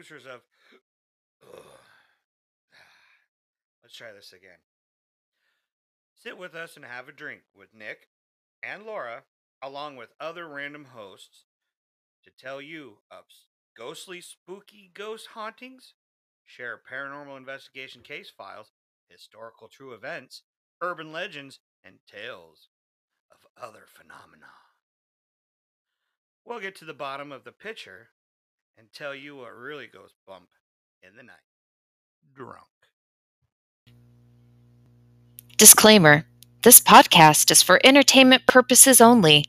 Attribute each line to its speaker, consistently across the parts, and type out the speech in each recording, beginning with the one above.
Speaker 1: producers of. Ugh. Ah, let's try this again. Sit with us and have a drink with Nick and Laura, along with other random hosts, to tell you of ghostly, spooky ghost hauntings, share paranormal investigation case files, historical true events, urban legends, and tales of other phenomena. We'll get to the bottom of the picture and tell you what really goes bump in the night. Drunk.
Speaker 2: Disclaimer This podcast is for entertainment purposes only.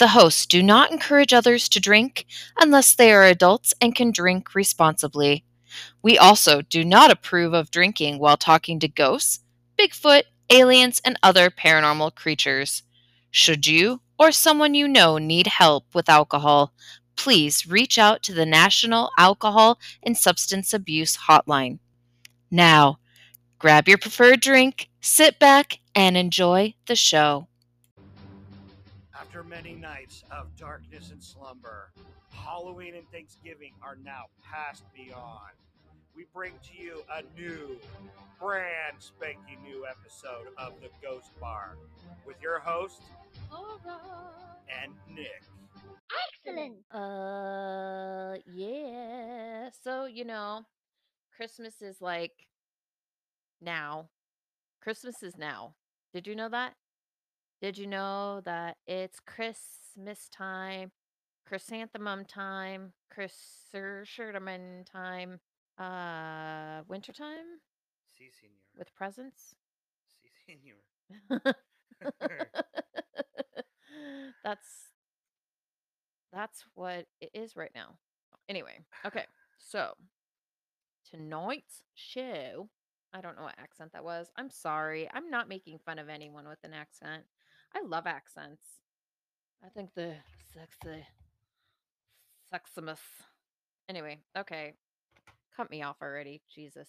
Speaker 2: The hosts do not encourage others to drink unless they are adults and can drink responsibly. We also do not approve of drinking while talking to ghosts, Bigfoot, aliens, and other paranormal creatures. Should you or someone you know need help with alcohol, please reach out to the National Alcohol and Substance Abuse Hotline. Now, grab your preferred drink, sit back, and enjoy the show.
Speaker 1: After many nights of darkness and slumber, Halloween and Thanksgiving are now past beyond. We bring to you a new, brand spanking new episode of The Ghost Bar with your host and Nick.
Speaker 3: Excellent.
Speaker 2: Uh, yeah. So, you know, Christmas is like now. Christmas is now. Did you know that? Did you know that it's Christmas time, chrysanthemum time, chrysanthemum time, uh, winter time
Speaker 1: Si, senor.
Speaker 2: with presents?
Speaker 1: Si, senor.
Speaker 2: that's that's what it is right now. Anyway, okay. So tonight's show, I don't know what accent that was. I'm sorry. I'm not making fun of anyone with an accent. I love accents. I think the sexy seximus. Anyway, okay. Cut me off already. Jesus.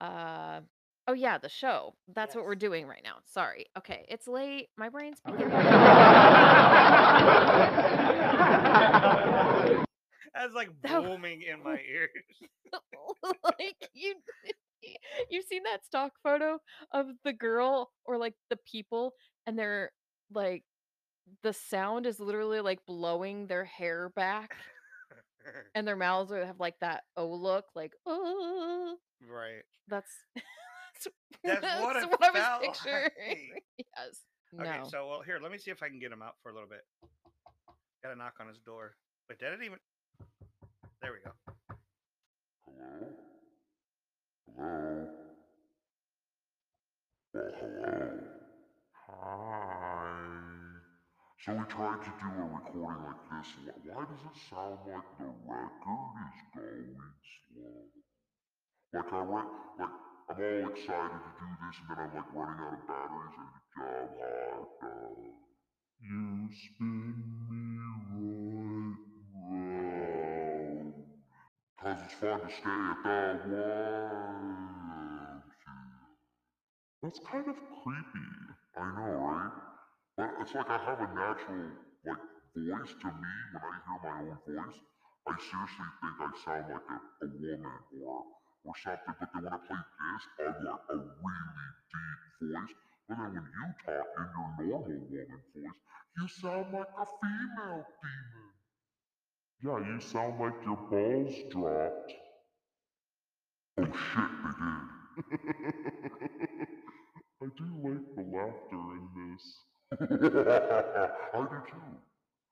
Speaker 2: Uh oh yeah, the show. That's what we're doing right now. Sorry. Okay, it's late. My brain's beginning.
Speaker 1: That's like
Speaker 2: That-
Speaker 1: booming in my ears.
Speaker 2: like you you've seen that stock photo of the girl or like the people and they're like the sound is literally like blowing their hair back and their mouths are, have like that oh look like oh
Speaker 1: right.
Speaker 2: that's
Speaker 1: That's what it
Speaker 2: I was picturing.
Speaker 1: like.
Speaker 2: yes.
Speaker 1: Okay, so well, here, let me see if I can get him out for a little bit. Got a knock on his door. Wait, did it even? There we go.
Speaker 4: Hello? Hello? Well, hello. Hi. So we tried to do a recording like this. Why does it sound like the record is going slow? Like I re- like I'm all excited to do this and then I'm like running out of batteries and job. You spin me right round. Cause it's fun to stay at the YMCA. That's kind of creepy. I know, right? But it's like I have a natural like voice to me when I hear my own voice. I seriously think I sound like a, a woman or or something. But then when I play this, I'm like a really deep voice. But then when you talk in your normal woman voice, you sound like a female demon. Yeah, you sound like your balls dropped. Oh shit, they did. I do like the laughter in this. I do too.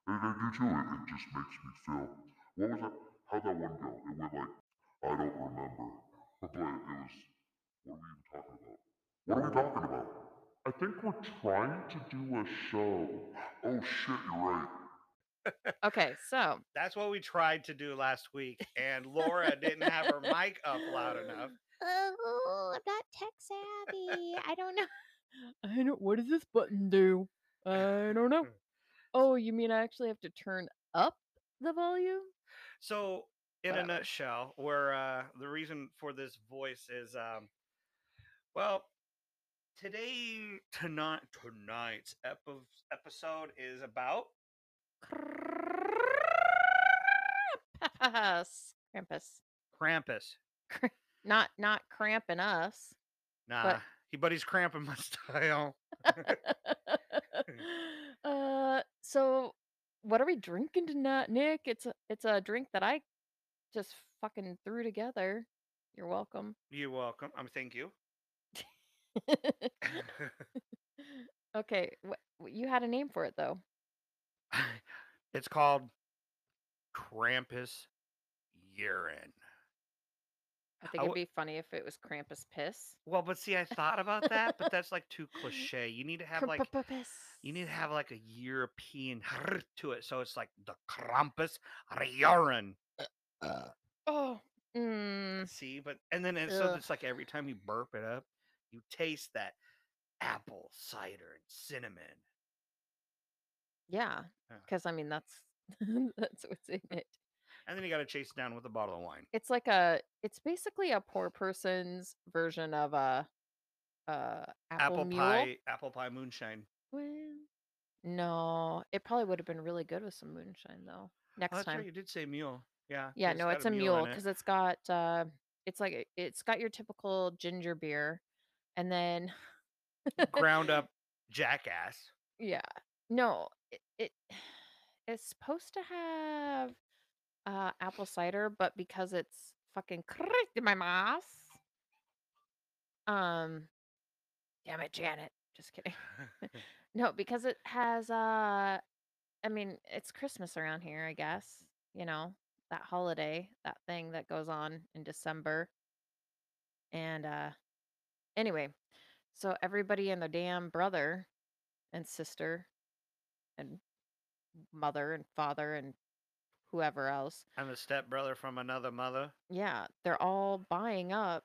Speaker 4: And I do too. It, it just makes me feel. What was that? How'd that one go? It went like, I don't remember. But it was. What are we even talking about? What are we talking about? I think we're trying to do a show. Oh shit, you're right.
Speaker 2: Okay, so
Speaker 1: That's what we tried to do last week, and Laura didn't have her mic up loud enough.
Speaker 3: Oh, I'm not tech savvy. I don't know.
Speaker 2: I don't what does this button do? I don't know. Oh, you mean I actually have to turn up the volume?
Speaker 1: So, in a
Speaker 2: Uh.
Speaker 1: nutshell, where uh, the reason for this voice is, um, well, today, tonight, tonight's epi- episode is about
Speaker 2: Krampus. Krampus.
Speaker 1: Krampus.
Speaker 2: Not not cramping us.
Speaker 1: Nah, he but he's cramping my style.
Speaker 2: uh, so what are we drinking tonight, Nick? It's a it's a drink that I just fucking threw together. You're welcome.
Speaker 1: You're welcome. I'm thank you.
Speaker 2: okay, wh- you had a name for it though.
Speaker 1: it's called Krampus urine.
Speaker 2: I think it'd be funny if it was Krampus piss.
Speaker 1: Well, but see, I thought about that, but that's like too cliche. You need to have like
Speaker 2: Krampus.
Speaker 1: you need to have like a European to it, so it's like the Krampus urine.
Speaker 2: Oh, mm,
Speaker 1: See, but and then it's, so it's like every time you burp it up, you taste that apple cider and cinnamon.
Speaker 2: yeah.
Speaker 1: Yeah.
Speaker 2: Because I mean that's that's what's in it.
Speaker 1: And then you got to chase it down with a bottle of wine.
Speaker 2: It's like a it's basically a poor person's version of a uh apple,
Speaker 1: Apple pie, apple pie moonshine.
Speaker 2: Well, no, it probably would have been really good with some moonshine though. Next
Speaker 1: Oh,
Speaker 2: time.
Speaker 1: right. You did say mule. Yeah.
Speaker 2: Yeah,
Speaker 1: it's
Speaker 2: no, it's a mule
Speaker 1: in it.
Speaker 2: because it's got uh it's like it's got your typical ginger beer and then
Speaker 1: ground up jackass.
Speaker 2: yeah. No, it, it it's supposed to have uh apple cider, but because it's fucking correct in my mouth. Um damn it, Janet. Just kidding. No, because it has uh I mean, it's Christmas around here, I guess. You know, that holiday, that thing that goes on in December. And uh anyway, so everybody and their damn brother and sister and mother and father and whoever else.
Speaker 1: I'm a stepbrother from another mother.
Speaker 2: Yeah, they're all buying up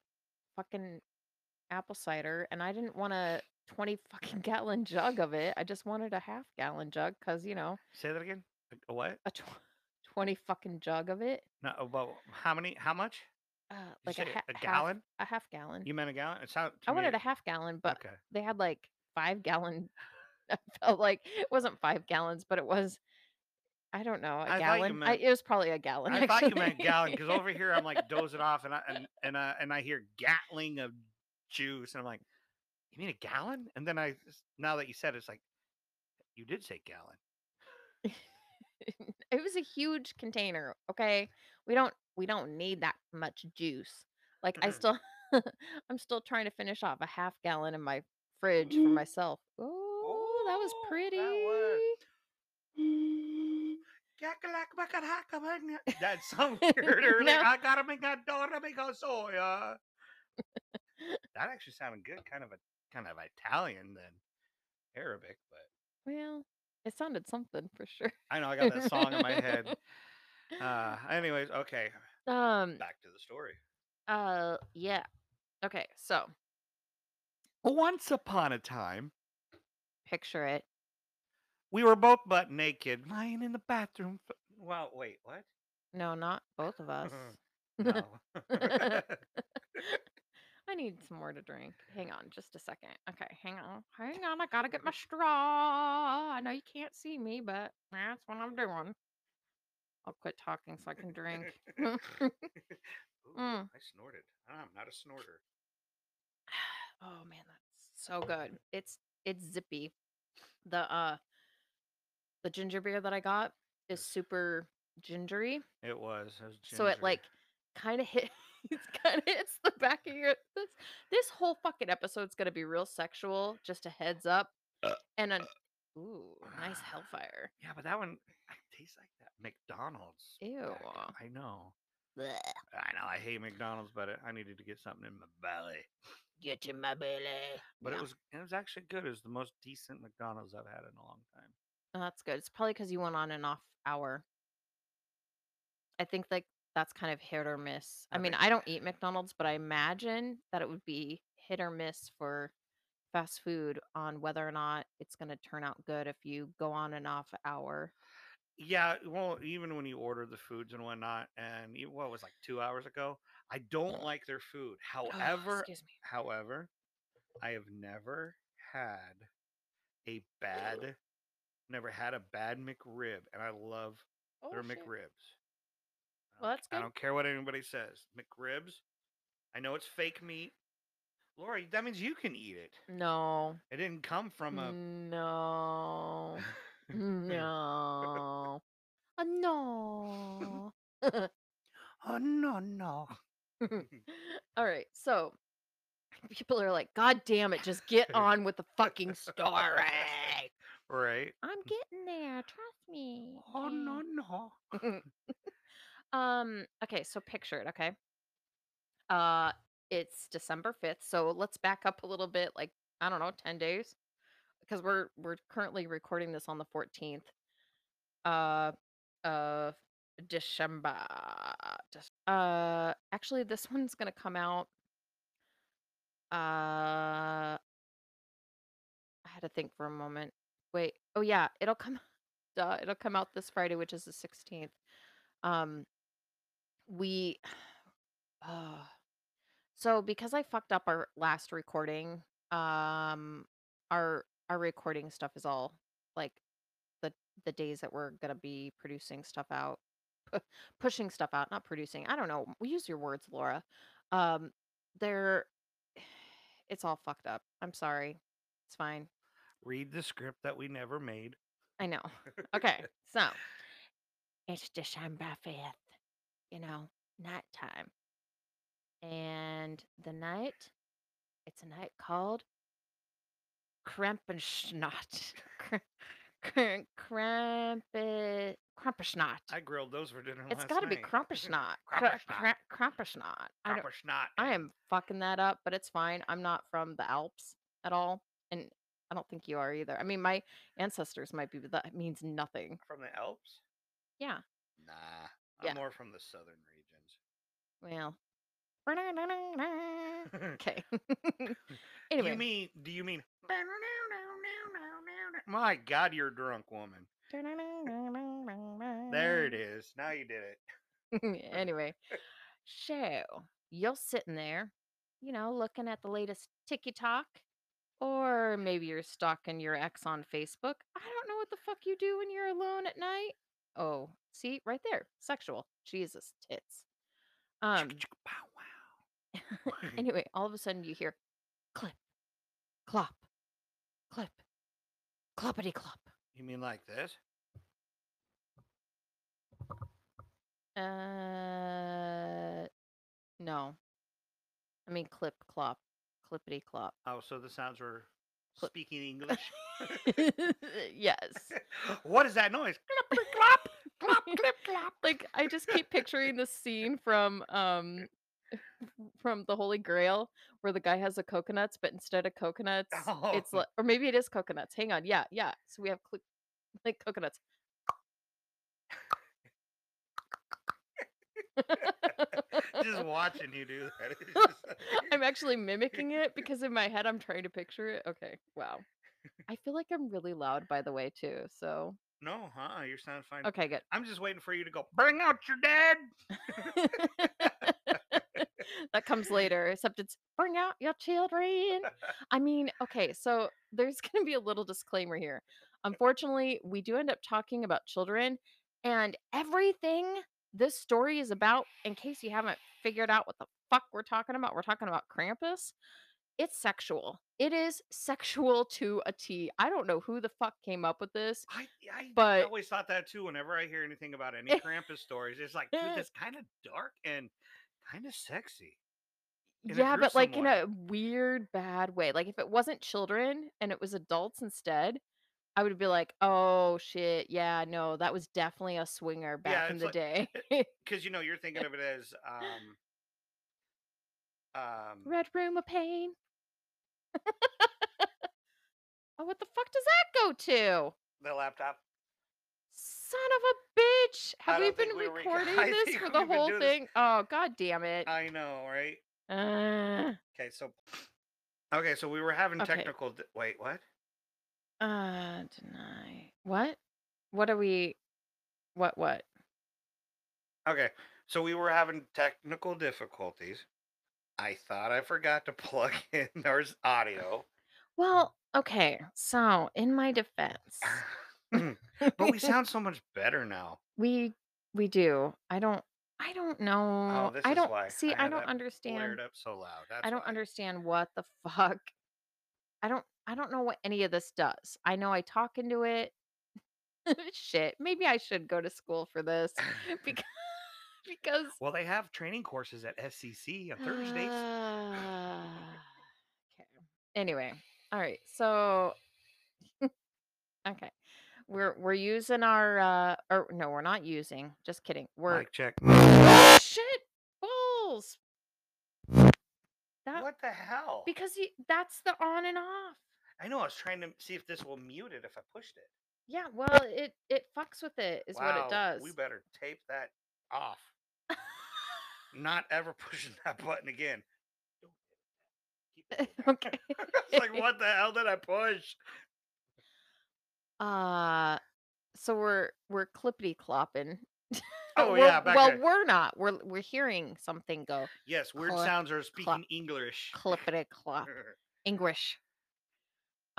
Speaker 2: fucking apple cider and I didn't want a 20 fucking gallon jug of it. I just wanted a half gallon jug cuz, you know,
Speaker 1: Say that again. A- what?
Speaker 2: a tw- 20 fucking jug of it.
Speaker 1: No, about how many? How much?
Speaker 2: Uh, like a, ha-
Speaker 1: a
Speaker 2: half-
Speaker 1: gallon?
Speaker 2: a half gallon.
Speaker 1: You meant a gallon? It sounded.
Speaker 2: I wanted a half gallon, but
Speaker 1: okay.
Speaker 2: they had like five gallon. I felt like it wasn't five gallons, but it was. I don't know, a
Speaker 1: I
Speaker 2: gallon. I, it was probably a gallon.
Speaker 1: I thought you meant gallon because over here I'm like dozing off and I and and, uh, and I hear gatling of juice and I'm like, you mean a gallon? And then I now that you said it, it's like, you did say gallon.
Speaker 2: it was a huge container. Okay, we don't we don't need that much juice. Like I still, I'm still trying to finish off a half gallon in my fridge for myself. Oh, that was
Speaker 1: that
Speaker 2: pretty.
Speaker 1: was- That's some weird early.
Speaker 2: No.
Speaker 1: I gotta make a daughter make a soya. That actually sounded good, kind of a kind of Italian than Arabic, but
Speaker 2: Well, it sounded something for sure.
Speaker 1: I know I got that song in my head. Uh, anyways, okay,
Speaker 2: Um.
Speaker 1: back to the story.
Speaker 2: Uh. Yeah. Okay. So
Speaker 1: Once upon a time,
Speaker 2: picture it.
Speaker 1: we were both butt naked, lying in the bathroom. Well, wait, what?
Speaker 2: No, not both of us.
Speaker 1: No.
Speaker 2: I need some more to drink. Hang on, just a second. Okay, hang on. Hang on. I gotta get my straw. I know you can't see me, but that's what I'm doing. I'll quit talking so I can drink.
Speaker 1: Ooh,
Speaker 2: Mm.
Speaker 1: I snorted. I'm not a snorter.
Speaker 2: oh man, that's so good. It's it's zippy. The uh the ginger beer that I got is super gingery.
Speaker 1: It was. it was
Speaker 2: So it like kind of hit it's kind of hits the back of your this this whole fucking episode's gonna be real sexual, just a heads up. And a ooh, nice hellfire.
Speaker 1: Yeah, but that one tastes like that McDonald's.
Speaker 2: Ew.
Speaker 1: back- I know.
Speaker 2: Blech.
Speaker 1: I know. I hate McDonald's, but I needed to get something in my belly.
Speaker 2: Get in my belly.
Speaker 1: But
Speaker 2: Yeah.
Speaker 1: it was it was actually good. It was the most decent McDonald's I've had in a long time.
Speaker 2: Oh, that's good. It's probably because you went on an off hour. I think like that's kind of hit or miss. I,
Speaker 1: I
Speaker 2: mean,
Speaker 1: think-
Speaker 2: I don't eat McDonald's, but I imagine that it would be hit or miss for fast food on whether or not it's going to turn out good if you go on an off hour.
Speaker 1: Yeah, well, even when you order the foods and whatnot, and you, what was like two hours ago, I don't like their food.
Speaker 2: Oh,
Speaker 1: However,
Speaker 2: me.
Speaker 1: however, I have never had a bad, never had a bad McRib, and I love
Speaker 2: Oh,
Speaker 1: their
Speaker 2: shit.
Speaker 1: McRibs.
Speaker 2: Well, that's good.
Speaker 1: I don't care what anybody says. McRibs. I know it's fake meat. Lori, that means you can eat it.
Speaker 2: No.
Speaker 1: It didn't come from a.
Speaker 2: No. No. Uh, no.
Speaker 1: oh no no.
Speaker 2: All right. So people are like, God damn it, just get on with the fucking story.
Speaker 1: Right.
Speaker 3: I'm getting there. Trust me.
Speaker 1: Oh no no.
Speaker 2: um, okay, so picture it, okay? Uh it's December 5th. So let's back up a little bit, like, I don't know, 10 days. Because we're we're currently recording this on the 14th uh of December. Dec- Uh actually this one's gonna come out uh I had to think for a moment. Wait. Oh yeah, it'll come duh, it'll come out this Friday, which is the 16th. Um we uh so because I fucked up our last recording, um our our recording stuff is all like the the days that we're to be producing stuff out. Pu- pushing stuff out, not producing. I don't know. We Use your words, Laura. Um they're it's all fucked up. I'm sorry. It's fine.
Speaker 1: Read the script that we never made.
Speaker 2: I know. Okay. So, it's December 5th, you know, nighttime. And the night, it's a night called Krampenschnott. Kr- Krampenschnott.
Speaker 1: I grilled those for dinner
Speaker 2: It's got to be
Speaker 1: night.
Speaker 2: Krampenschnott. Kra-
Speaker 1: Krampenschnott.
Speaker 2: Kra- Krampenschnott. I, don't. I am fucking that up, but it's fine. I'm not from the Alps at all. And I don't think you are either. I mean, my ancestors might be, but that means nothing.
Speaker 1: from the Alps.
Speaker 2: Yeah.
Speaker 1: Nah, I'm
Speaker 2: Yeah.
Speaker 1: more from the southern regions. Well.
Speaker 2: Okay. anyway.
Speaker 1: You mean? Do you mean? My God, you're a drunk woman. There it is. Now you did it.
Speaker 2: anyway, so you're sitting there, you know, looking at the latest TikTok, or maybe you're stalking your ex on Facebook. I don't know what the fuck you do when you're alone at night. Oh, see, right there, sexual. Jesus, tits. Um. Anyway, all of a sudden you hear clip, clop, clip, cloppity clop.
Speaker 1: You mean like this?
Speaker 2: Uh, no. I mean clip, clop, clippity clop.
Speaker 1: Oh, so the sounds were
Speaker 2: Clip.
Speaker 1: speaking English.
Speaker 2: yes.
Speaker 1: what is that noise? Clip, clop, clop, clip, clop.
Speaker 2: Like I just keep picturing the scene from um from the Holy Grail where the guy has the coconuts, but instead of coconuts, it's
Speaker 1: Oh.
Speaker 2: like, or maybe it is coconuts. Hang on, yeah, yeah. So we have cl- like coconuts.
Speaker 1: just watching you do that. Like-
Speaker 2: I'm actually mimicking it because in my head I'm trying to picture it. Okay, wow. I feel like I'm really loud, by the way, too. So
Speaker 1: no, huh? You sound fine.
Speaker 2: okay, good.
Speaker 1: I'm just waiting for you to go. Bring out your dad.
Speaker 2: that comes later, except it's bring out your children. I mean, okay, so there's going to be a little disclaimer here. Unfortunately, we do end up talking about children, and everything this story is about, in case you haven't figured out what the fuck we're talking about, we're talking about Krampus. It's sexual. It is sexual to a T. I don't know who the fuck came up with this.
Speaker 1: I, I
Speaker 2: But-
Speaker 1: always thought that too. Whenever I hear anything about any Krampus stories, it's like, dude, that's kind of dark and kind of sexy.
Speaker 2: yeah, but like in a weird, bad way. Like if it wasn't children and it was adults instead, I would be like, oh shit, yeah, no, that was definitely a swinger back
Speaker 1: Yeah,
Speaker 2: in the
Speaker 1: like-
Speaker 2: day.
Speaker 1: Because you know you're thinking of it as um, um,
Speaker 2: Red room of pain. oh, what the fuck does that go to?
Speaker 1: the laptop.
Speaker 2: Son of a bitch! Have we been
Speaker 1: think we were rec-
Speaker 2: recording this for the whole
Speaker 1: doing this-
Speaker 2: thing? Oh, god damn it!
Speaker 1: I know, right?
Speaker 2: Uh,
Speaker 1: Okay, so okay, so we were having
Speaker 2: Okay.
Speaker 1: technical. Di- wait, what?
Speaker 2: Uh, deny. What? What are we? What? What?
Speaker 1: Okay, so we were having technical difficulties. I thought I forgot to plug in our s- audio,
Speaker 2: Well, okay. So, in my defense,
Speaker 1: but we sound so much better now.
Speaker 2: we we do. I don't I don't know.
Speaker 1: Oh, this
Speaker 2: I
Speaker 1: is
Speaker 2: don't
Speaker 1: why
Speaker 2: see.
Speaker 1: I
Speaker 2: I
Speaker 1: had
Speaker 2: don't
Speaker 1: that
Speaker 2: understand.
Speaker 1: Blared up so loud. That's
Speaker 2: I don't
Speaker 1: why.
Speaker 2: understand what the fuck. I don't. I don't know what any of this does. I know I talk into it. Shit. Maybe I should go to school for this because because
Speaker 1: Well, they have training courses at SCC on Thursdays.
Speaker 2: okay. Anyway, all right. So okay. We're we're using our uh or no, we're not using. Just kidding. We're
Speaker 1: Mic check.
Speaker 2: shit balls. That
Speaker 1: What the hell?
Speaker 2: because you, that's the on and off.
Speaker 1: I know. I was trying to see if this will mute it if I pushed it.
Speaker 2: Yeah, well, it it fucks with it is what it does.
Speaker 1: We better tape that off. Not ever pushing that button again. Don't hit it. Keep it going.
Speaker 2: okay.
Speaker 1: it's like, what the hell did I push?
Speaker 2: Uh so we're we're clippity clopping.
Speaker 1: Oh, yeah, back
Speaker 2: well,
Speaker 1: there.
Speaker 2: we're not. We're we're hearing something go
Speaker 1: Yes, weird sounds are
Speaker 2: clop,
Speaker 1: speaking English.
Speaker 2: clippity clop. English.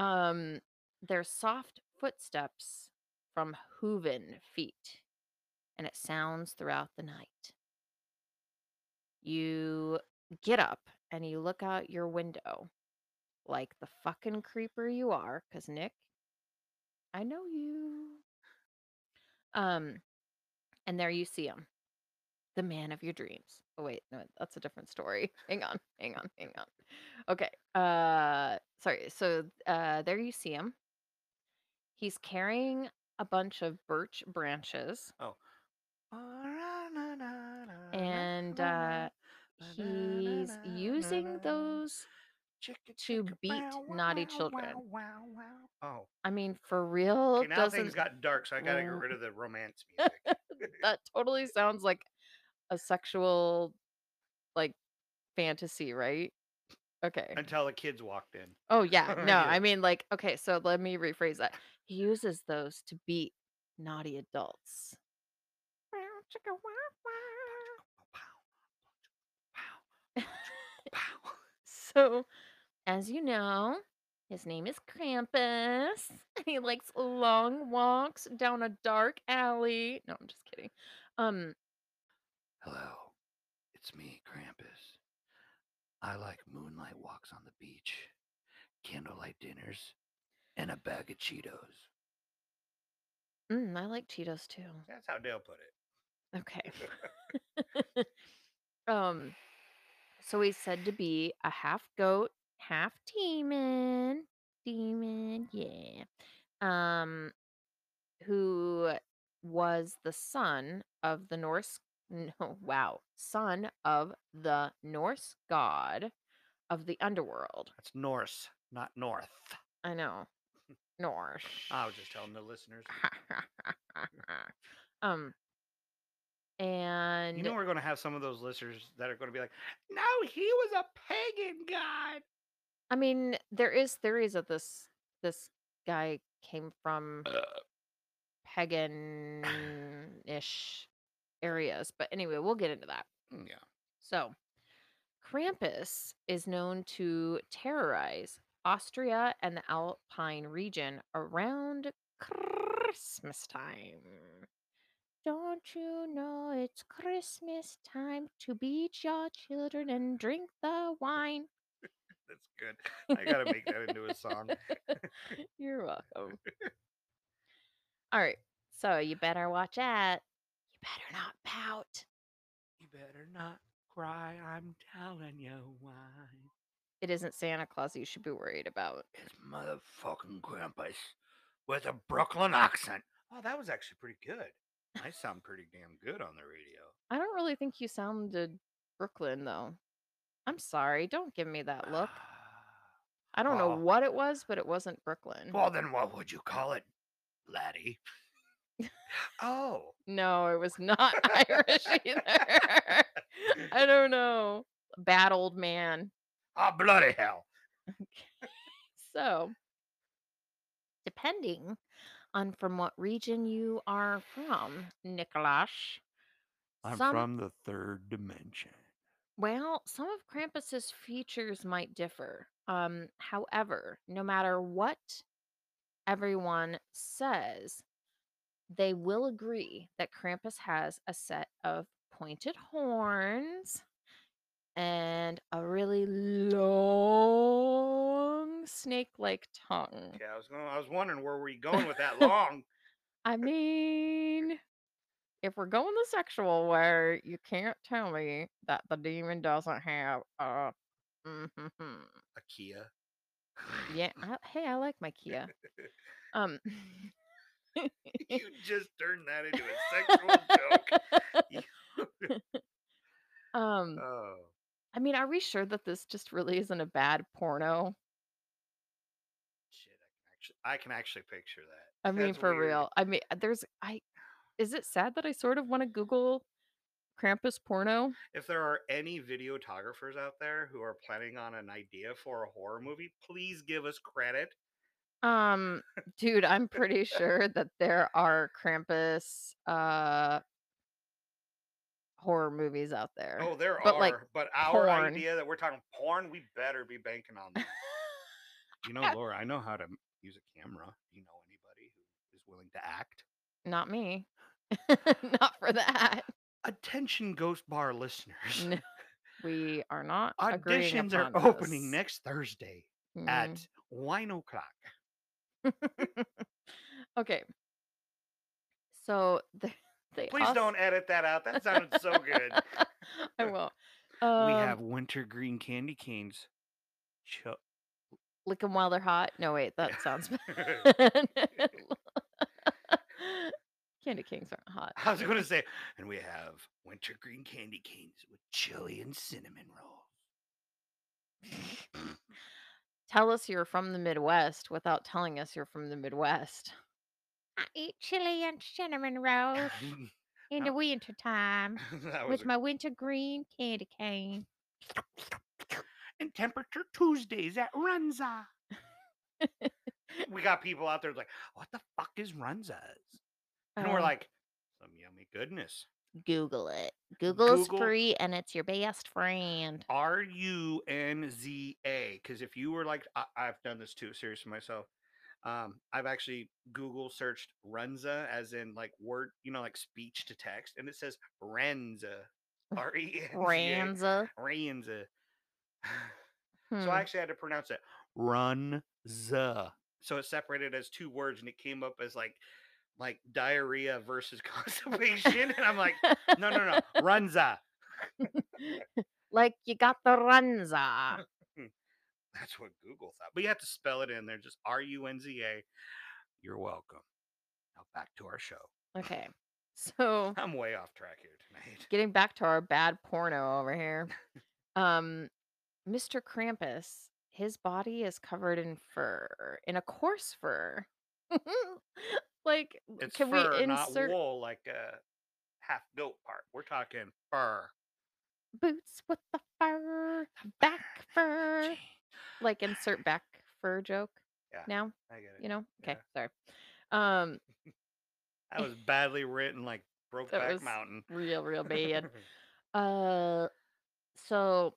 Speaker 2: Um, they're soft footsteps from hooven feet, and it sounds throughout the night. You get up and you look out your window like the fucking creeper you are, because Nick, I know you. Um, and there you see him, the man of your dreams. Oh wait, no, that's a different story. Hang on, hang on, hang on. Okay. Uh, sorry. So, uh, there you see him. He's carrying a bunch of birch branches, Oh. and uh, he's using those to beat naughty children.
Speaker 1: Oh,
Speaker 2: I mean, for real,
Speaker 1: okay, now
Speaker 2: doesn't
Speaker 1: things got dark, so I gotta get rid of the romance music.
Speaker 2: that totally sounds like a sexual like fantasy, right? Okay.
Speaker 1: Until the kids walked in.
Speaker 2: Oh yeah, no,
Speaker 1: Yeah.
Speaker 2: I mean like okay, so let me rephrase that. He uses those to beat naughty adults. So, as you know, his name is Krampus. And he likes long walks down a dark alley. No, I'm just kidding. Um,
Speaker 1: Hello, it's me, Krampus. I like moonlight walks on the beach, candlelight dinners, and a bag of Cheetos.
Speaker 2: mm, I like Cheetos too.
Speaker 1: That's how Dale put it.
Speaker 2: Okay. um, so he's said to be a half goat, half demon. Demon, yeah. Um, who was the son of the Norse no, wow, son of the Norse god of the underworld.
Speaker 1: That's Norse, not North.
Speaker 2: I know. Norse.
Speaker 1: I was just telling the listeners.
Speaker 2: um and
Speaker 1: You know we're going to have some of those listeners that are going to be like, "No, he was a pagan god."
Speaker 2: I mean, there is theories that this this guy came from pagan-ish areas, but anyway, we'll get into that.
Speaker 1: Mm, Yeah.
Speaker 2: So, Krampus is known to terrorize Austria and the Alpine region around Christmas time. Don't you know it's Christmas time to beat your children and drink the wine?
Speaker 1: That's good. I got to make that into a song.
Speaker 2: You're welcome. All right. So you better watch out. You better not pout.
Speaker 1: You better not cry. I'm telling you why.
Speaker 2: It isn't Santa Claus you should be worried about.
Speaker 1: It's motherfucking Krampus with a Brooklyn accent. Oh, that was actually pretty good. I sound pretty damn good on the radio.
Speaker 2: I don't really think you sounded Brooklyn though. I'm sorry. Don't give me that look. Ah, I don't know
Speaker 1: Well-
Speaker 2: what it was, but it wasn't Brooklyn.
Speaker 1: Well, then what would you call it, laddie? Oh.
Speaker 2: No, it was not Irish either. I don't know. Bad old man.
Speaker 1: Oh, bloody hell. Okay.
Speaker 2: So, depending on from what region you are from, Nicholas, I'm some, from
Speaker 1: the third dimension.
Speaker 2: well, some of Krampus's features might differ. Um, however, no matter what everyone says, they will agree that Krampus has a set of pointed horns and a really long snake-like tongue.
Speaker 1: Okay, I was going. I was wondering where were you going with that long?
Speaker 2: I mean, if we're going the sexual way, you can't tell me that the demon doesn't have a. mhm.
Speaker 1: A Kia.
Speaker 2: Yeah. I, hey, I like my Kia. Um.
Speaker 1: you just turned that into a sexual joke.
Speaker 2: um.
Speaker 1: Oh,
Speaker 2: I mean, are we sure that this just really isn't a bad porno?
Speaker 1: shit! I can actually, I can actually picture that.
Speaker 2: I mean,
Speaker 1: That's
Speaker 2: for
Speaker 1: weird.
Speaker 2: real. I mean, there's I. Is it sad that I sort of want to Google Krampus porno?
Speaker 1: If there are any videographers out there who are planning on an idea for a horror movie, please give us credit.
Speaker 2: Um, dude, I'm pretty sure that there are Krampus uh horror movies out there.
Speaker 1: Oh, there
Speaker 2: But,
Speaker 1: are,
Speaker 2: like,
Speaker 1: but our
Speaker 2: porn.
Speaker 1: idea that we're talking porn, we better be banking on that. you know, Laura, I know how to use a camera. Do you know anybody who is willing to act?
Speaker 2: Not me. not for that.
Speaker 1: Attention, Ghost Bar listeners.
Speaker 2: No, we are not.
Speaker 1: Auditions are opening
Speaker 2: this.
Speaker 1: next Thursday
Speaker 2: Mm.
Speaker 1: at wine o'clock.
Speaker 2: okay. So they, they
Speaker 1: Please
Speaker 2: als-
Speaker 1: don't edit that out. That sounded so good.
Speaker 2: I will.
Speaker 1: we
Speaker 2: Um,
Speaker 1: have wintergreen candy canes. Lick
Speaker 2: them while they're hot. No, wait, that sounds bad. Candy canes aren't hot.
Speaker 1: I was going to say, and we have wintergreen candy canes with chili and cinnamon rolls.
Speaker 2: Tell us you're from the Midwest without telling us you're from the Midwest.
Speaker 3: I eat chili and cinnamon rolls in the
Speaker 1: Oh.
Speaker 3: winter time
Speaker 1: that was
Speaker 3: with my wintergreen candy cane.
Speaker 1: and temperature Tuesdays at Runza. we got people out there like, what the fuck is Runza's? And we're
Speaker 2: Um,
Speaker 1: like, some yummy goodness.
Speaker 3: Google it. Google is
Speaker 1: Google-
Speaker 3: free and it's your best friend.
Speaker 1: R U N Z A. Because if you were like, I, I've done this too, seriously myself. Um, I've actually Google searched Runza as in like word, you know, like speech to text, and it says Renza. R E N Z A.
Speaker 3: Ranza.
Speaker 1: Renza.
Speaker 2: hmm.
Speaker 1: So I actually had to pronounce it Runza. So it separated as two words, and it came up as like like diarrhea versus constipation, and I'm like, no, no, no, Runza.
Speaker 2: like you got the runza.
Speaker 1: That's what Google thought. But you have to spell it in there, just R U N Z A. You're welcome. Now back to our show.
Speaker 2: Okay. So
Speaker 1: I'm way off track here tonight.
Speaker 2: getting back to our bad porno over here. Um Mr. Krampus, his body is covered in fur, in a coarse fur. Like
Speaker 1: It's
Speaker 2: can
Speaker 1: fur,
Speaker 2: we insert
Speaker 1: wool, like a half goat part. We're talking fur.
Speaker 2: boots with the fur, back fur? Like insert back fur joke
Speaker 1: Yeah.
Speaker 2: now,
Speaker 1: I get it.
Speaker 2: you know? Okay,
Speaker 1: Yeah.
Speaker 2: sorry. Um
Speaker 1: That was badly written, like Brokeback
Speaker 2: was
Speaker 1: Mountain.
Speaker 2: real real bad. Uh, so,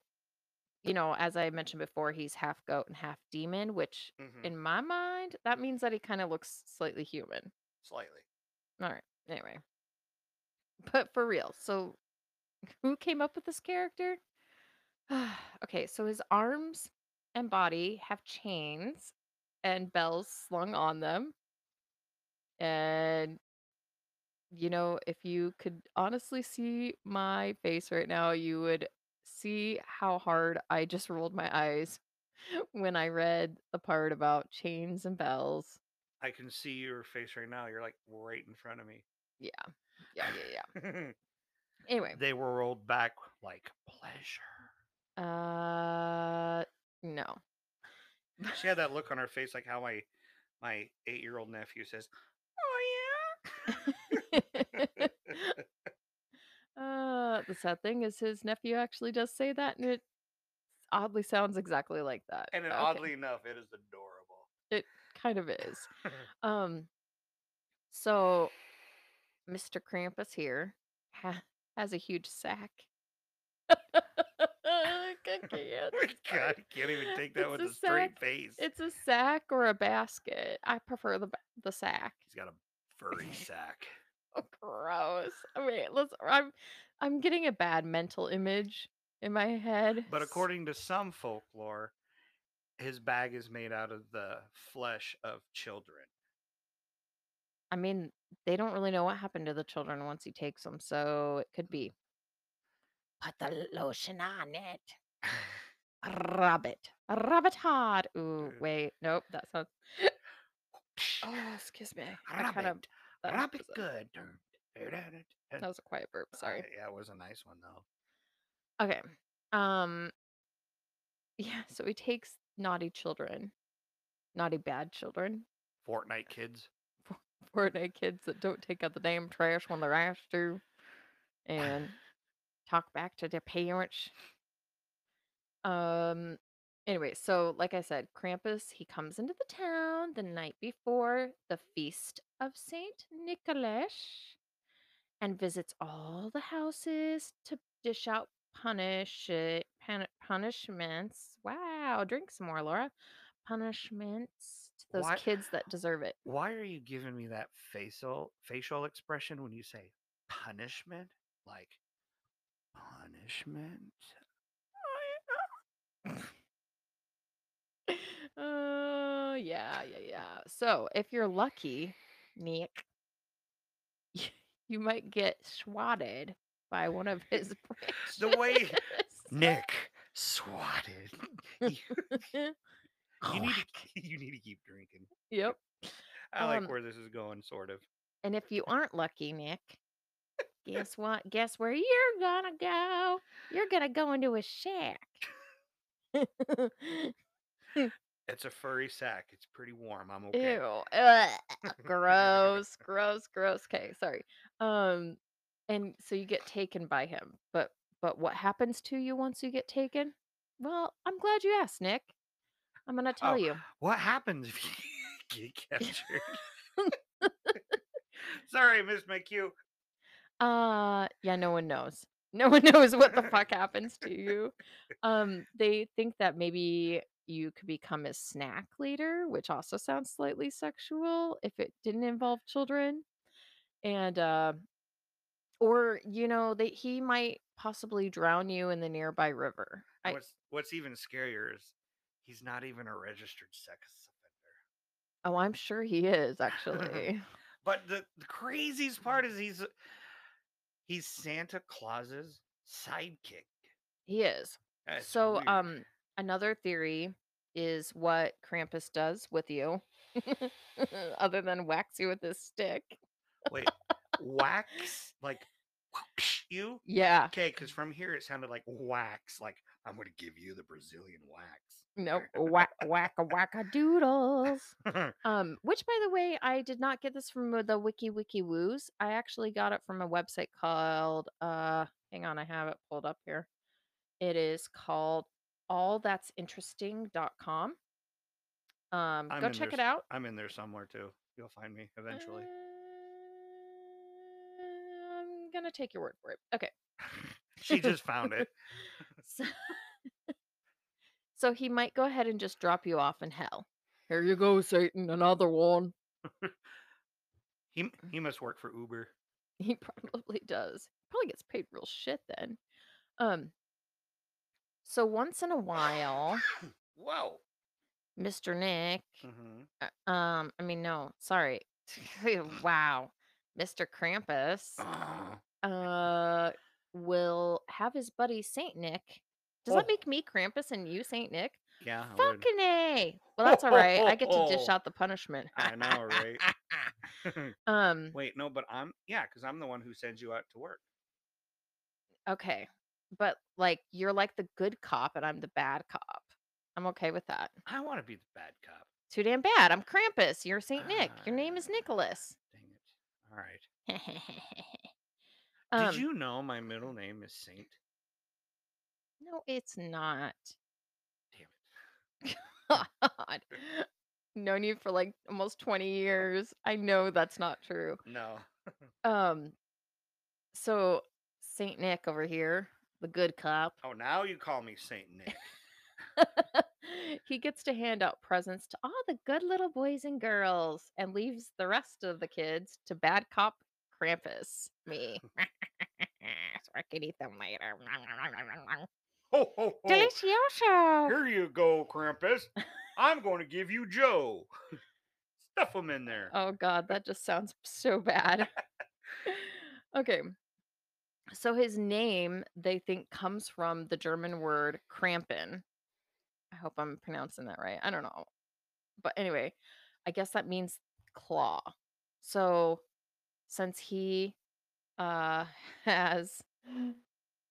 Speaker 2: you know, as I mentioned before, he's half goat and half demon, which
Speaker 1: Mhm,
Speaker 2: in my mind, that means that he kind of looks slightly human.
Speaker 1: Slightly.
Speaker 2: All right. Anyway. But for real, so who came up with this character? okay, so his arms and body have chains and bells slung on them. And you know, if you could honestly see my face right now, you would see how hard I just rolled my eyes when I read the part about chains and bells.
Speaker 1: I can see your face right now. You're like right in front of me.
Speaker 2: Yeah. Yeah, yeah, yeah. Anyway,
Speaker 1: they were rolled back like pleasure.
Speaker 2: uh no.
Speaker 1: She had that look on her face, like how my my eight year old nephew says, "Oh yeah."
Speaker 2: uh the sad thing is his nephew actually does say that and it oddly sounds exactly like that.
Speaker 1: and
Speaker 2: Okay,
Speaker 1: oddly enough, it is adorable.
Speaker 2: Kind of is. Um so Mr. Krampus here ha- has a huge sack. I can't.
Speaker 1: God, you can't even take that
Speaker 2: It's
Speaker 1: with
Speaker 2: a
Speaker 1: a straight
Speaker 2: sack.
Speaker 1: face.
Speaker 2: It's a sack or a basket. I prefer the the sack.
Speaker 1: He's got a furry sack.
Speaker 2: Oh, gross. Wait, let's. I'm. I'm getting a bad mental image in my head.
Speaker 1: But according to some folklore, his bag is made out of the flesh of children.
Speaker 2: I mean, they don't really know what happened to the children once he takes them, so it could be. Put the lotion on it. Rub it. Rub it hard. Ooh, wait. Nope. That sounds. Oh, excuse me. I
Speaker 1: Rub
Speaker 2: kind of.
Speaker 1: it.
Speaker 2: That,
Speaker 1: Rub it
Speaker 2: a-
Speaker 1: good.
Speaker 2: that was a quiet burp. Sorry.
Speaker 1: Uh, yeah, it was a nice one though.
Speaker 2: Okay. Um. Yeah. So he takes naughty children, naughty bad children,
Speaker 1: Fortnite kids.
Speaker 2: Fortnite kids that don't take out the damn trash when they're asked to, and talk back to their parents. Um. Anyway, so like I said, Krampus he comes into the town the night before the feast of Saint Nicholas, and visits all the houses to dish out punish pan- punishments. Wow, drink some more, Laura. Punishments to those
Speaker 1: Why-
Speaker 2: kids that deserve it.
Speaker 1: Why are you giving me that facial facial expression when you say punishment? Like punishment?
Speaker 2: Uh, yeah, yeah, yeah. So if you're lucky, Nick, you might get swatted by one of his branches.
Speaker 1: The way Nick swatted. you, you need to you need to keep drinking.
Speaker 2: yep.
Speaker 1: I like
Speaker 2: Um,
Speaker 1: where this is going, sort of.
Speaker 2: And if you aren't lucky, Nick, guess what? Guess where you're gonna go? You're gonna go into a shack.
Speaker 1: It's a furry sack. It's pretty warm. I'm okay.
Speaker 2: Ew. Ugh, gross. gross. Gross. Okay, sorry. Um, and so you get taken by him. But but what happens to you once you get taken? Well, I'm glad you asked, Nick. I'm gonna tell
Speaker 1: Oh,
Speaker 2: you.
Speaker 1: What happens if you get captured? Sorry, Miss cue.
Speaker 2: Uh yeah, no one knows. No one knows what the fuck happens to you. Um, they think that maybe you could become a snack later, which also sounds slightly sexual if it didn't involve children. And uh or you know, that he might possibly drown you in the nearby river. I
Speaker 1: What's What's even scarier is he's not even a registered sex offender.
Speaker 2: oh, I'm sure he is actually.
Speaker 1: But the, the craziest part is he's he's Santa Claus's sidekick.
Speaker 2: he is.
Speaker 1: That's
Speaker 2: so
Speaker 1: weird.
Speaker 2: um another theory is what Krampus does with you other than wax you with his stick.
Speaker 1: wait, wax like you?
Speaker 2: Yeah.
Speaker 1: Okay, because from here it sounded like wax. Like I'm gonna give you the Brazilian
Speaker 2: wax. No, Whack wacka wacka doodles. Um, which by the way, I did not get this from uh, the Wiki Wiki Woos. I actually got it from a website called uh hang on, I have it pulled up here. It is called allthatsinteresting.com. Um,
Speaker 1: I'm
Speaker 2: go check
Speaker 1: there
Speaker 2: it out.
Speaker 1: I'm in there somewhere too. You'll find me eventually.
Speaker 2: Uh, I'm gonna take your word for it. Okay.
Speaker 1: she just found it.
Speaker 2: So, so he might go ahead and just drop you off in hell. Here you go, Satan. Another one.
Speaker 1: He he must work for Uber.
Speaker 2: He probably does. Probably gets paid real shit then. Um. So once in a while,
Speaker 1: Whoa.
Speaker 2: Mr. Nick.
Speaker 1: hmm
Speaker 2: uh, Um. I mean, no. Sorry. wow. Mr. Krampus. Uh. Will have his buddy Saint Nick. Does that
Speaker 1: Oh.
Speaker 2: make me Krampus and you Saint Nick?
Speaker 1: Yeah.
Speaker 2: Fucking a. Well, that's all right. I get to dish out the punishment.
Speaker 1: I know, right?
Speaker 2: Um.
Speaker 1: Wait, no, but I'm yeah, because I'm the one who sends you out to work.
Speaker 2: Okay. But like you're like the good cop and I'm the bad cop. I'm okay with that.
Speaker 1: I want to be the bad cop.
Speaker 2: Too damn bad. I'm Krampus. You're Saint Nick. Your name is
Speaker 1: Ah,
Speaker 2: Nicholas.
Speaker 1: Dang it. All right.
Speaker 2: um,
Speaker 1: Did you know my middle name is Saint?
Speaker 2: No, it's not.
Speaker 1: Damn it.
Speaker 2: God. Known you for like almost 20 years. I know that's not true.
Speaker 1: No.
Speaker 2: Um so Saint Nick over here, the good cop.
Speaker 1: Oh, now you call me Saint Nick.
Speaker 2: he gets to hand out presents to all the good little boys and girls and leaves the rest of the kids to bad cop Krampus, me.
Speaker 3: I can eat them later.
Speaker 1: Ho, ho, ho.
Speaker 3: Delicioso.
Speaker 1: Here you go, Krampus. I'm going to give you Joe. Stuff them in there.
Speaker 2: Oh god, that just sounds so bad. okay. So his name they think comes from the German word Krampen. I hope I'm pronouncing that right. I don't know. But anyway, I guess that means claw. So since he uh has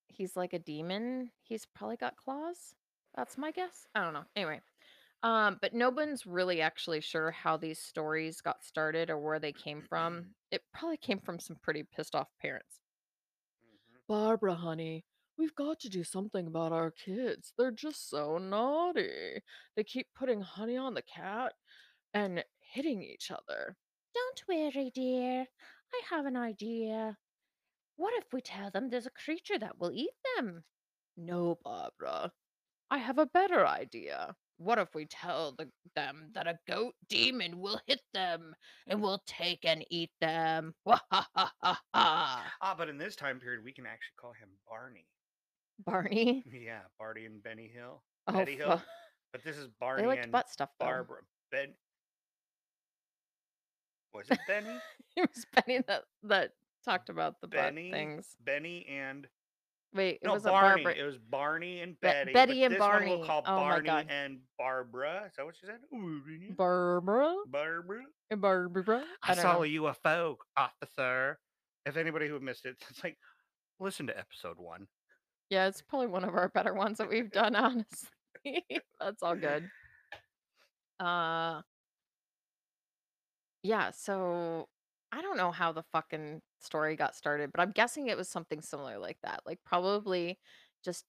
Speaker 2: he's like a demon, he's probably got claws. That's my guess. I don't know. Anyway, um, but no one's really actually sure how these stories got started or where they came from. It probably came from some pretty pissed off parents.
Speaker 1: Mhm.
Speaker 2: Barbara, honey, we've got to do something about our kids. They're just so naughty. They keep putting honey on the cat and hitting each other.
Speaker 3: Don't worry, dear. I have an idea. What if we tell them there's a creature that will eat them?
Speaker 2: No, Barbara. I have a better idea. What if we tell the, them that a goat demon will hit them and will take and eat them? Wah ha ha ha ha.
Speaker 1: Ah, but in this time period, we can actually call him Barney.
Speaker 2: Barney.
Speaker 1: Yeah, Barney and Benny Hill.
Speaker 2: Oh,
Speaker 1: Betty Hill. But this is Barney they
Speaker 2: liked
Speaker 1: and
Speaker 2: butt stuff though.
Speaker 1: Barbara. Ben. Was it Benny?
Speaker 2: it was Benny that that talked about the
Speaker 1: Benny.
Speaker 2: things.
Speaker 1: Benny and
Speaker 2: Wait, it
Speaker 1: no
Speaker 2: was a
Speaker 1: Barney.
Speaker 2: Barbara.
Speaker 1: It was Barney and
Speaker 2: Be-
Speaker 1: Betty.
Speaker 2: Betty
Speaker 1: but
Speaker 2: and Barney.
Speaker 1: we'll call
Speaker 2: Oh my
Speaker 1: Barney
Speaker 2: God.
Speaker 1: and Barbara. Is that what she said? Ooh,
Speaker 2: Barbara
Speaker 1: Barbara.
Speaker 2: and Barbara.
Speaker 1: I,
Speaker 2: don't
Speaker 1: saw
Speaker 2: know.
Speaker 1: a UFO, officer. If anybody who missed it, it's like, listen to episode one.
Speaker 2: Yeah, it's probably one of our better ones that we've done, honestly. That's all good. Uh yeah, so I don't know how the fucking story got started, but I'm guessing it was something similar like that. Like probably just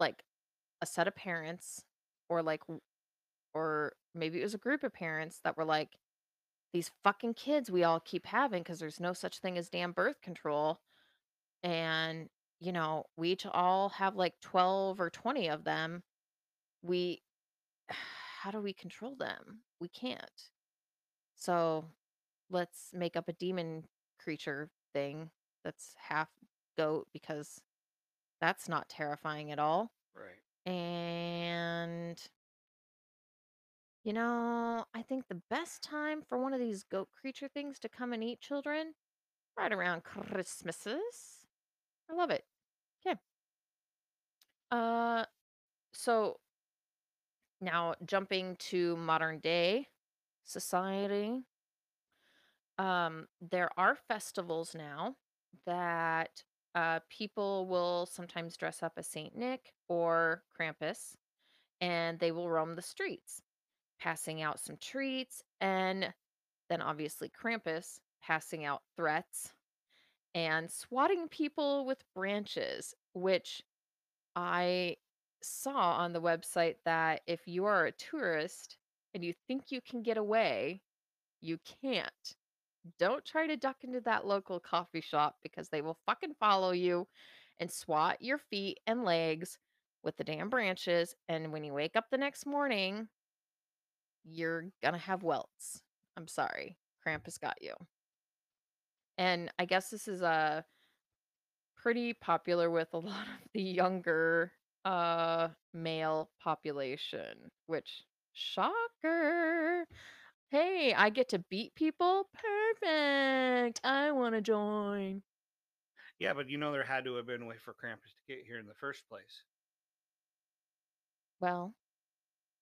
Speaker 2: like a set of parents or like or maybe it was a group of parents that were like these fucking kids we all keep having because there's no such thing as damn birth control. And you know we each all have like 12 or 20 of them. We how do we control them? We can't. So let's make up a demon creature thing that's half goat because that's not terrifying at all.
Speaker 1: Right.
Speaker 2: and you know i think the best time for one of these goat creature things to come and eat children right around christmases. I love it. Okay uh so now jumping to modern day society um there are festivals now that uh people will sometimes dress up as saint nick or krampus and they will roam the streets passing out some treats and then obviously krampus passing out threats and swatting people with branches which I saw on the website that if you are a tourist and you think you can get away, you can't. Don't try to duck into that local coffee shop because they will fucking follow you and swat your feet and legs with the damn branches. And when you wake up the next morning, you're gonna have welts. I'm sorry. Krampus got you. And I guess this is a pretty popular with a lot of the younger uh male population, which shocker. Hey, I get to beat people? Perfect. I want to join.
Speaker 1: Yeah, but you know there had to have been a way for Krampus to get here in the first place.
Speaker 2: Well,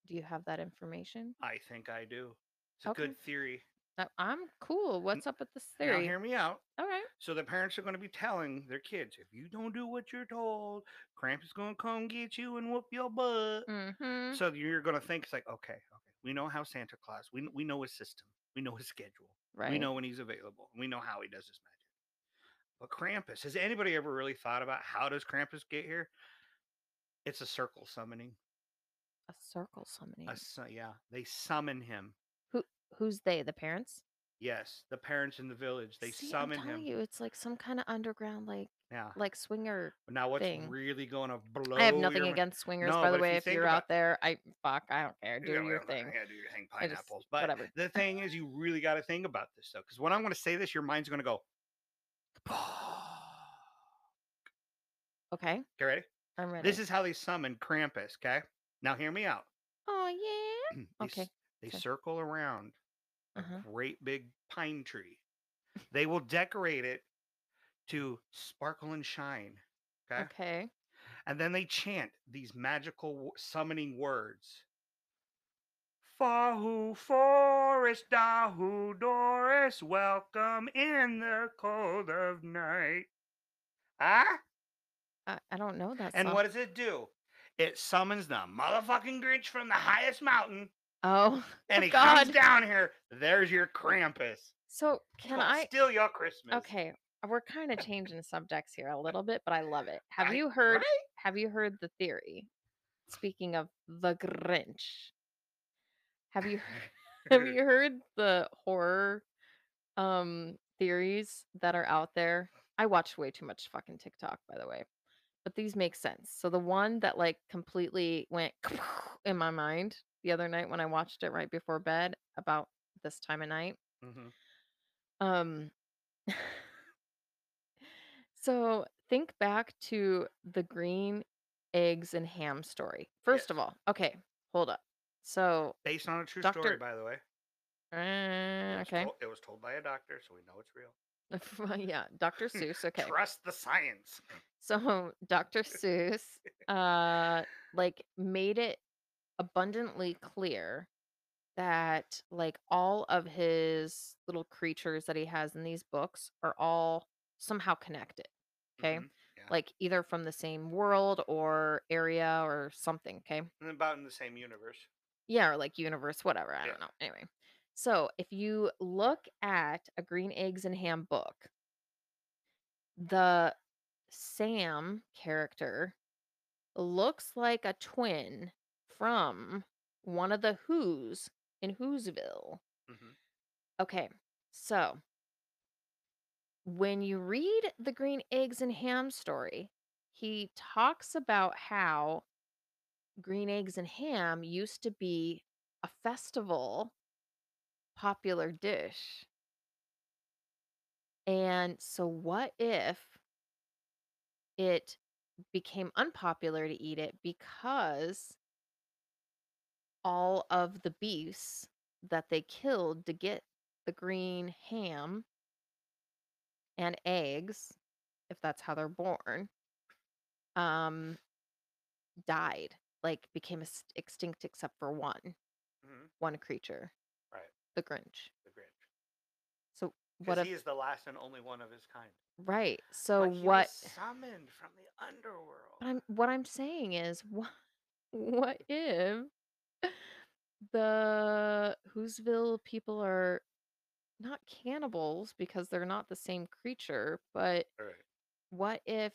Speaker 2: do you have that information?
Speaker 1: I think I do. It's a
Speaker 2: Okay.
Speaker 1: good theory.
Speaker 2: Uh, I'm cool. What's up with this
Speaker 1: Now
Speaker 2: theory?
Speaker 1: hear me out.
Speaker 2: All right.
Speaker 1: So the parents are going to be telling their kids, if you don't do what you're told, Krampus is going to come get you and whoop your butt.
Speaker 2: Mm-hmm.
Speaker 1: So you're going to think it's like, okay, okay, we know how Santa Claus, we we know his system, we know his schedule,
Speaker 2: Right.
Speaker 1: we know when he's available, we know how he does his magic. But Krampus, has anybody ever really thought about how does Krampus get here? It's a circle summoning.
Speaker 2: A circle summoning.
Speaker 1: A su- yeah, they summon him.
Speaker 2: Who who's they? The parents?
Speaker 1: Yes, the parents in the village they
Speaker 2: See,
Speaker 1: summon
Speaker 2: I'm telling
Speaker 1: him.
Speaker 2: you, it's like some kind of underground, like
Speaker 1: Yeah.
Speaker 2: like swinger.
Speaker 1: Now what's
Speaker 2: thing.
Speaker 1: really going to blow?
Speaker 2: I have nothing
Speaker 1: your
Speaker 2: against swingers,
Speaker 1: No,
Speaker 2: by
Speaker 1: but
Speaker 2: the
Speaker 1: if
Speaker 2: way.
Speaker 1: you
Speaker 2: If
Speaker 1: think
Speaker 2: you're
Speaker 1: about-
Speaker 2: out there, I fuck, I don't care. Do
Speaker 1: Yeah,
Speaker 2: your thing.
Speaker 1: Yeah, do your thing.
Speaker 2: I just-
Speaker 1: Pineapples. but
Speaker 2: whatever.
Speaker 1: the thing is, you really got to think about this though, because when I'm going to say this, your mind's going to go.
Speaker 2: Okay,
Speaker 1: Okay, ready?
Speaker 2: I'm ready.
Speaker 1: This is how they summon Krampus. Okay, now hear me out.
Speaker 2: Oh yeah.
Speaker 1: They
Speaker 2: Okay,
Speaker 1: They
Speaker 2: so-
Speaker 1: circle around a
Speaker 2: Uh-huh.
Speaker 1: great big pine tree. They will decorate it to sparkle and shine. Okay.
Speaker 2: Okay.
Speaker 1: And then they chant these magical w- summoning words. Fahoo Fores Dahoo Dores, welcome in the cold of night. Ah?
Speaker 2: I, I don't know that
Speaker 1: And
Speaker 2: song.
Speaker 1: what does it do? It summons the motherfucking Grinch from the highest mountain,
Speaker 2: Oh,
Speaker 1: and
Speaker 2: oh
Speaker 1: he
Speaker 2: God.
Speaker 1: comes down here. There's your Krampus.
Speaker 2: So can I?
Speaker 1: steal your Christmas?
Speaker 2: Okay, we're kind of changing subjects here a little bit, but I love it. Have
Speaker 1: I-
Speaker 2: you heard?
Speaker 1: right?
Speaker 2: Have you heard the theory? Speaking of the Grinch, have you have you heard the horror um theories that are out there? I watch way too much fucking TikTok, by the way. But these make sense. So the one that like completely went in my mind the other night when I watched it right before bed about this time of night.
Speaker 1: Mhm.
Speaker 2: Um so think back to the green eggs and ham story. First
Speaker 1: Yes.
Speaker 2: of all, okay, hold up. So
Speaker 1: Based on a true
Speaker 2: Doctor-
Speaker 1: story, by the way.
Speaker 2: uh,
Speaker 1: It was
Speaker 2: okay.
Speaker 1: told- it was told by a doctor, so we know it's real.
Speaker 2: yeah, Dr. Seuss, okay.
Speaker 1: Trust the science.
Speaker 2: So Dr. Seuss uh like made it abundantly clear that like all of his little creatures that he has in these books are all somehow connected. Okay?
Speaker 1: Mhm. Yeah.
Speaker 2: Like either from the same world or area or something, okay?
Speaker 1: And about in the same universe.
Speaker 2: Yeah, or like universe, whatever. I
Speaker 1: Yeah.
Speaker 2: don't know. Anyway, so if you look at a green eggs and ham book, the Sam character looks like a twin from one of the Who's in Whoville.
Speaker 1: Mhm.
Speaker 2: Okay, so when you read the green eggs and ham story, he talks about how green eggs and ham used to be a festival popular dish. And so, what if it became unpopular to eat it because all of the beasts that they killed to get the green ham and eggs, if that's how they're born, um, died, like became extinct except for one,
Speaker 1: Mhm.
Speaker 2: one creature,
Speaker 1: Right.
Speaker 2: the Grinch.
Speaker 1: The Grinch.
Speaker 2: So what if
Speaker 1: he is the last and only one of his kind.
Speaker 2: right? So
Speaker 1: But he was
Speaker 2: what?
Speaker 1: summoned from the underworld.
Speaker 2: But I'm what I'm saying is what what if the Whoville people are not cannibals because they're not the same creature, but
Speaker 1: Right.
Speaker 2: what if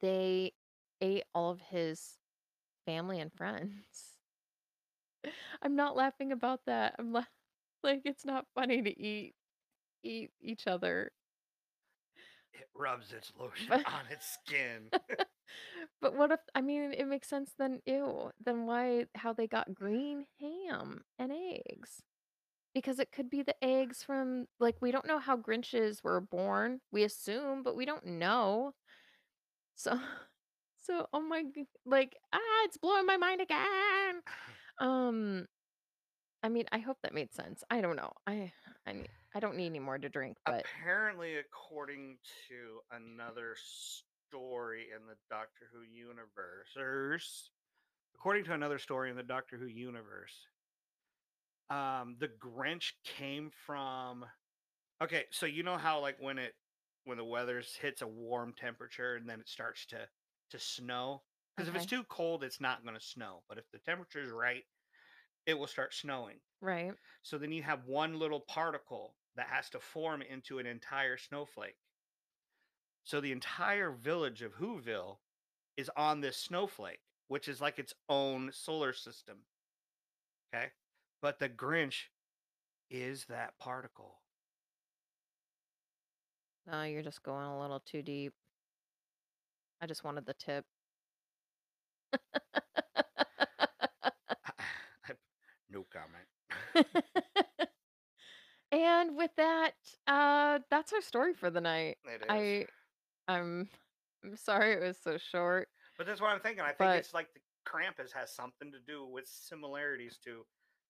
Speaker 2: they ate all of his family and friends? I'm not laughing about that. I'm la- like it's not funny to eat eat each other.
Speaker 1: It rubs its lotion on its skin.
Speaker 2: But what if I mean it makes sense then ew, then why how they got green ham and eggs? Because it could be the eggs from like we don't know how Grinches were born. We assume, but we don't know. So so oh my like ah it's blowing my mind again. Um I mean I hope that made sense. I don't know. I I need, I don't need any more to drink, but
Speaker 1: Apparently, according to another story in the Doctor Who universe, according to another story in the Doctor Who universe, um, the Grinch came from. Okay, so you know how like when it when the weather hits a warm temperature and then it starts to to snow because if it's too cold, it's not going to snow. But if the temperature is right, it will start snowing.
Speaker 2: right.
Speaker 1: So then you have one little particle that has to form into an entire snowflake. So the entire village of Whoville is on this snowflake, which is like its own solar system. Okay. But the Grinch is that particle.
Speaker 2: No, you're just going a little too deep. I just wanted the tip.
Speaker 1: no comment.
Speaker 2: and with that, uh that's our story for the night.
Speaker 1: It is.
Speaker 2: I I'm I'm sorry it was so short.
Speaker 1: But that's what I'm thinking. I think
Speaker 2: But-
Speaker 1: it's like the Krampus has something to do with similarities to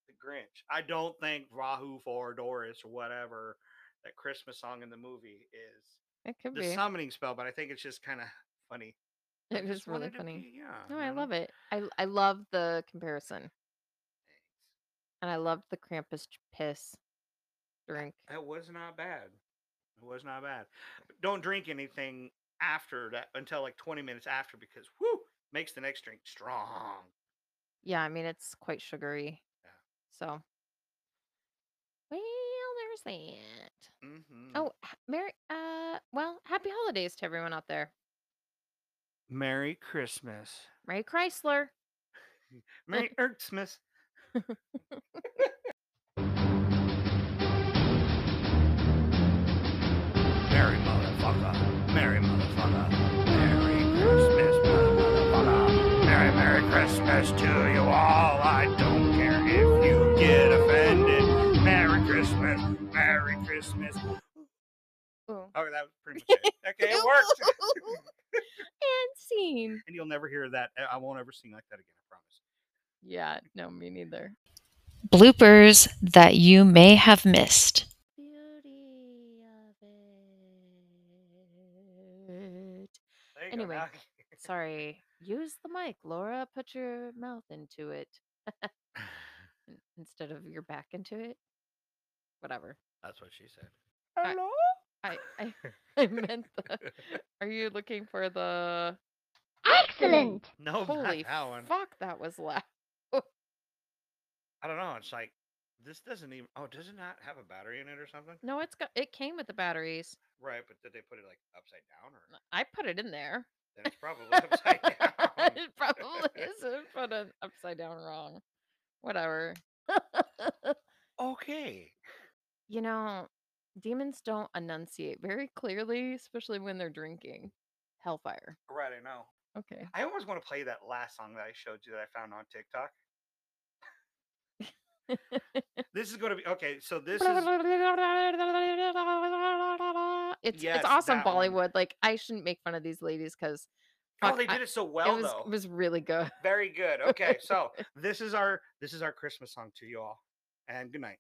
Speaker 1: the Grinch. I don't think Rahu for Doris or whatever that Christmas song in the movie is
Speaker 2: It could be
Speaker 1: the
Speaker 2: be.
Speaker 1: summoning spell, but I think it's just kind of funny. I
Speaker 2: It is really funny.
Speaker 1: be- yeah.
Speaker 2: No, I love it. I I love the comparison, and I loved the Krampus piss drink.
Speaker 1: It was not bad. It was not bad. But don't drink anything after that until like 20 minutes after because whoo makes the next drink strong.
Speaker 2: Yeah, I mean it's quite sugary.
Speaker 1: Yeah.
Speaker 2: So, well, there's that.
Speaker 1: hmm
Speaker 2: Oh, Merry. Uh, well, happy holidays to everyone out there.
Speaker 1: Merry Christmas.
Speaker 2: Merry Chrysler.
Speaker 1: Merry Xmas. Merry motherfucker. Merry motherfucker. Merry Christmas, motherfucker. Merry, Merry Christmas to you all. I don't care if you get offended. Merry Christmas. Merry Christmas.
Speaker 2: Oh.
Speaker 1: Oh, that was pretty much it. Okay, it worked.
Speaker 2: and scene.
Speaker 1: and you'll never hear that. Eh, I won't ever sing like that again, I promise.
Speaker 2: Yeah, no, me neither.
Speaker 5: Bloopers that you may have missed.
Speaker 2: Beauty of it. Anyway.
Speaker 1: go.
Speaker 2: Sorry. Use the mic, Laura. Put your mouth into it instead of your back into it. Whatever.
Speaker 1: That's what she said. Hello?
Speaker 2: I I, I meant the. Are you looking for the?
Speaker 6: Excellent.
Speaker 1: no,
Speaker 2: Holy
Speaker 1: not that one.
Speaker 2: fuck! That was loud.
Speaker 1: I don't know. It's like this doesn't even. Oh, does it not have a battery in it or something?
Speaker 2: No, it's got. It came with the batteries.
Speaker 1: Right, but did they put it like upside down or?
Speaker 2: I put it in there.
Speaker 1: Then it's probably upside down.
Speaker 2: it probably isn't put it upside down wrong. Whatever.
Speaker 1: Okay.
Speaker 2: you know, demons don't enunciate very clearly, especially when they're drinking. Hellfire.
Speaker 1: Right, I know.
Speaker 2: Okay.
Speaker 1: I always want to play that last song that I showed you that I found on TikTok. This is going to be okay. So this is
Speaker 2: it's
Speaker 1: Yes,
Speaker 2: it's awesome
Speaker 1: that one.
Speaker 2: Bollywood. Like I shouldn't make fun of these ladies because
Speaker 1: oh, they did it so well
Speaker 2: it was
Speaker 1: though.
Speaker 2: it was really good.
Speaker 1: Very good. Okay, so this is our this is our Christmas song to you all, and good night.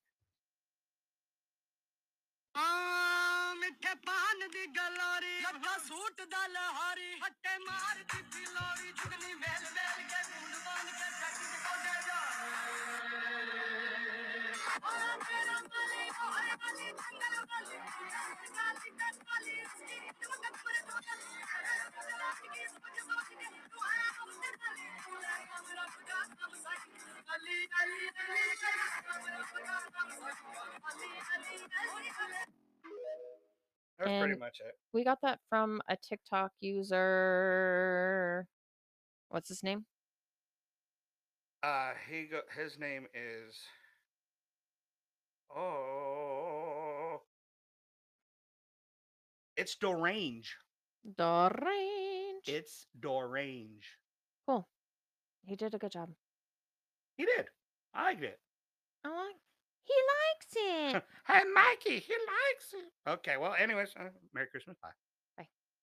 Speaker 1: That's
Speaker 2: and pretty
Speaker 1: much it.
Speaker 2: We got that from a TikTok user. What's his name?
Speaker 1: Uh, he go- his name is Oh. It's Dorange.
Speaker 2: Dorange.
Speaker 1: It's Dorange.
Speaker 2: cool. He did a good job.
Speaker 1: He did. I liked it.
Speaker 2: I like. He likes it.
Speaker 1: Hey, Mikey, he likes it. Okay, well, anyways, uh, Merry Christmas. Bye.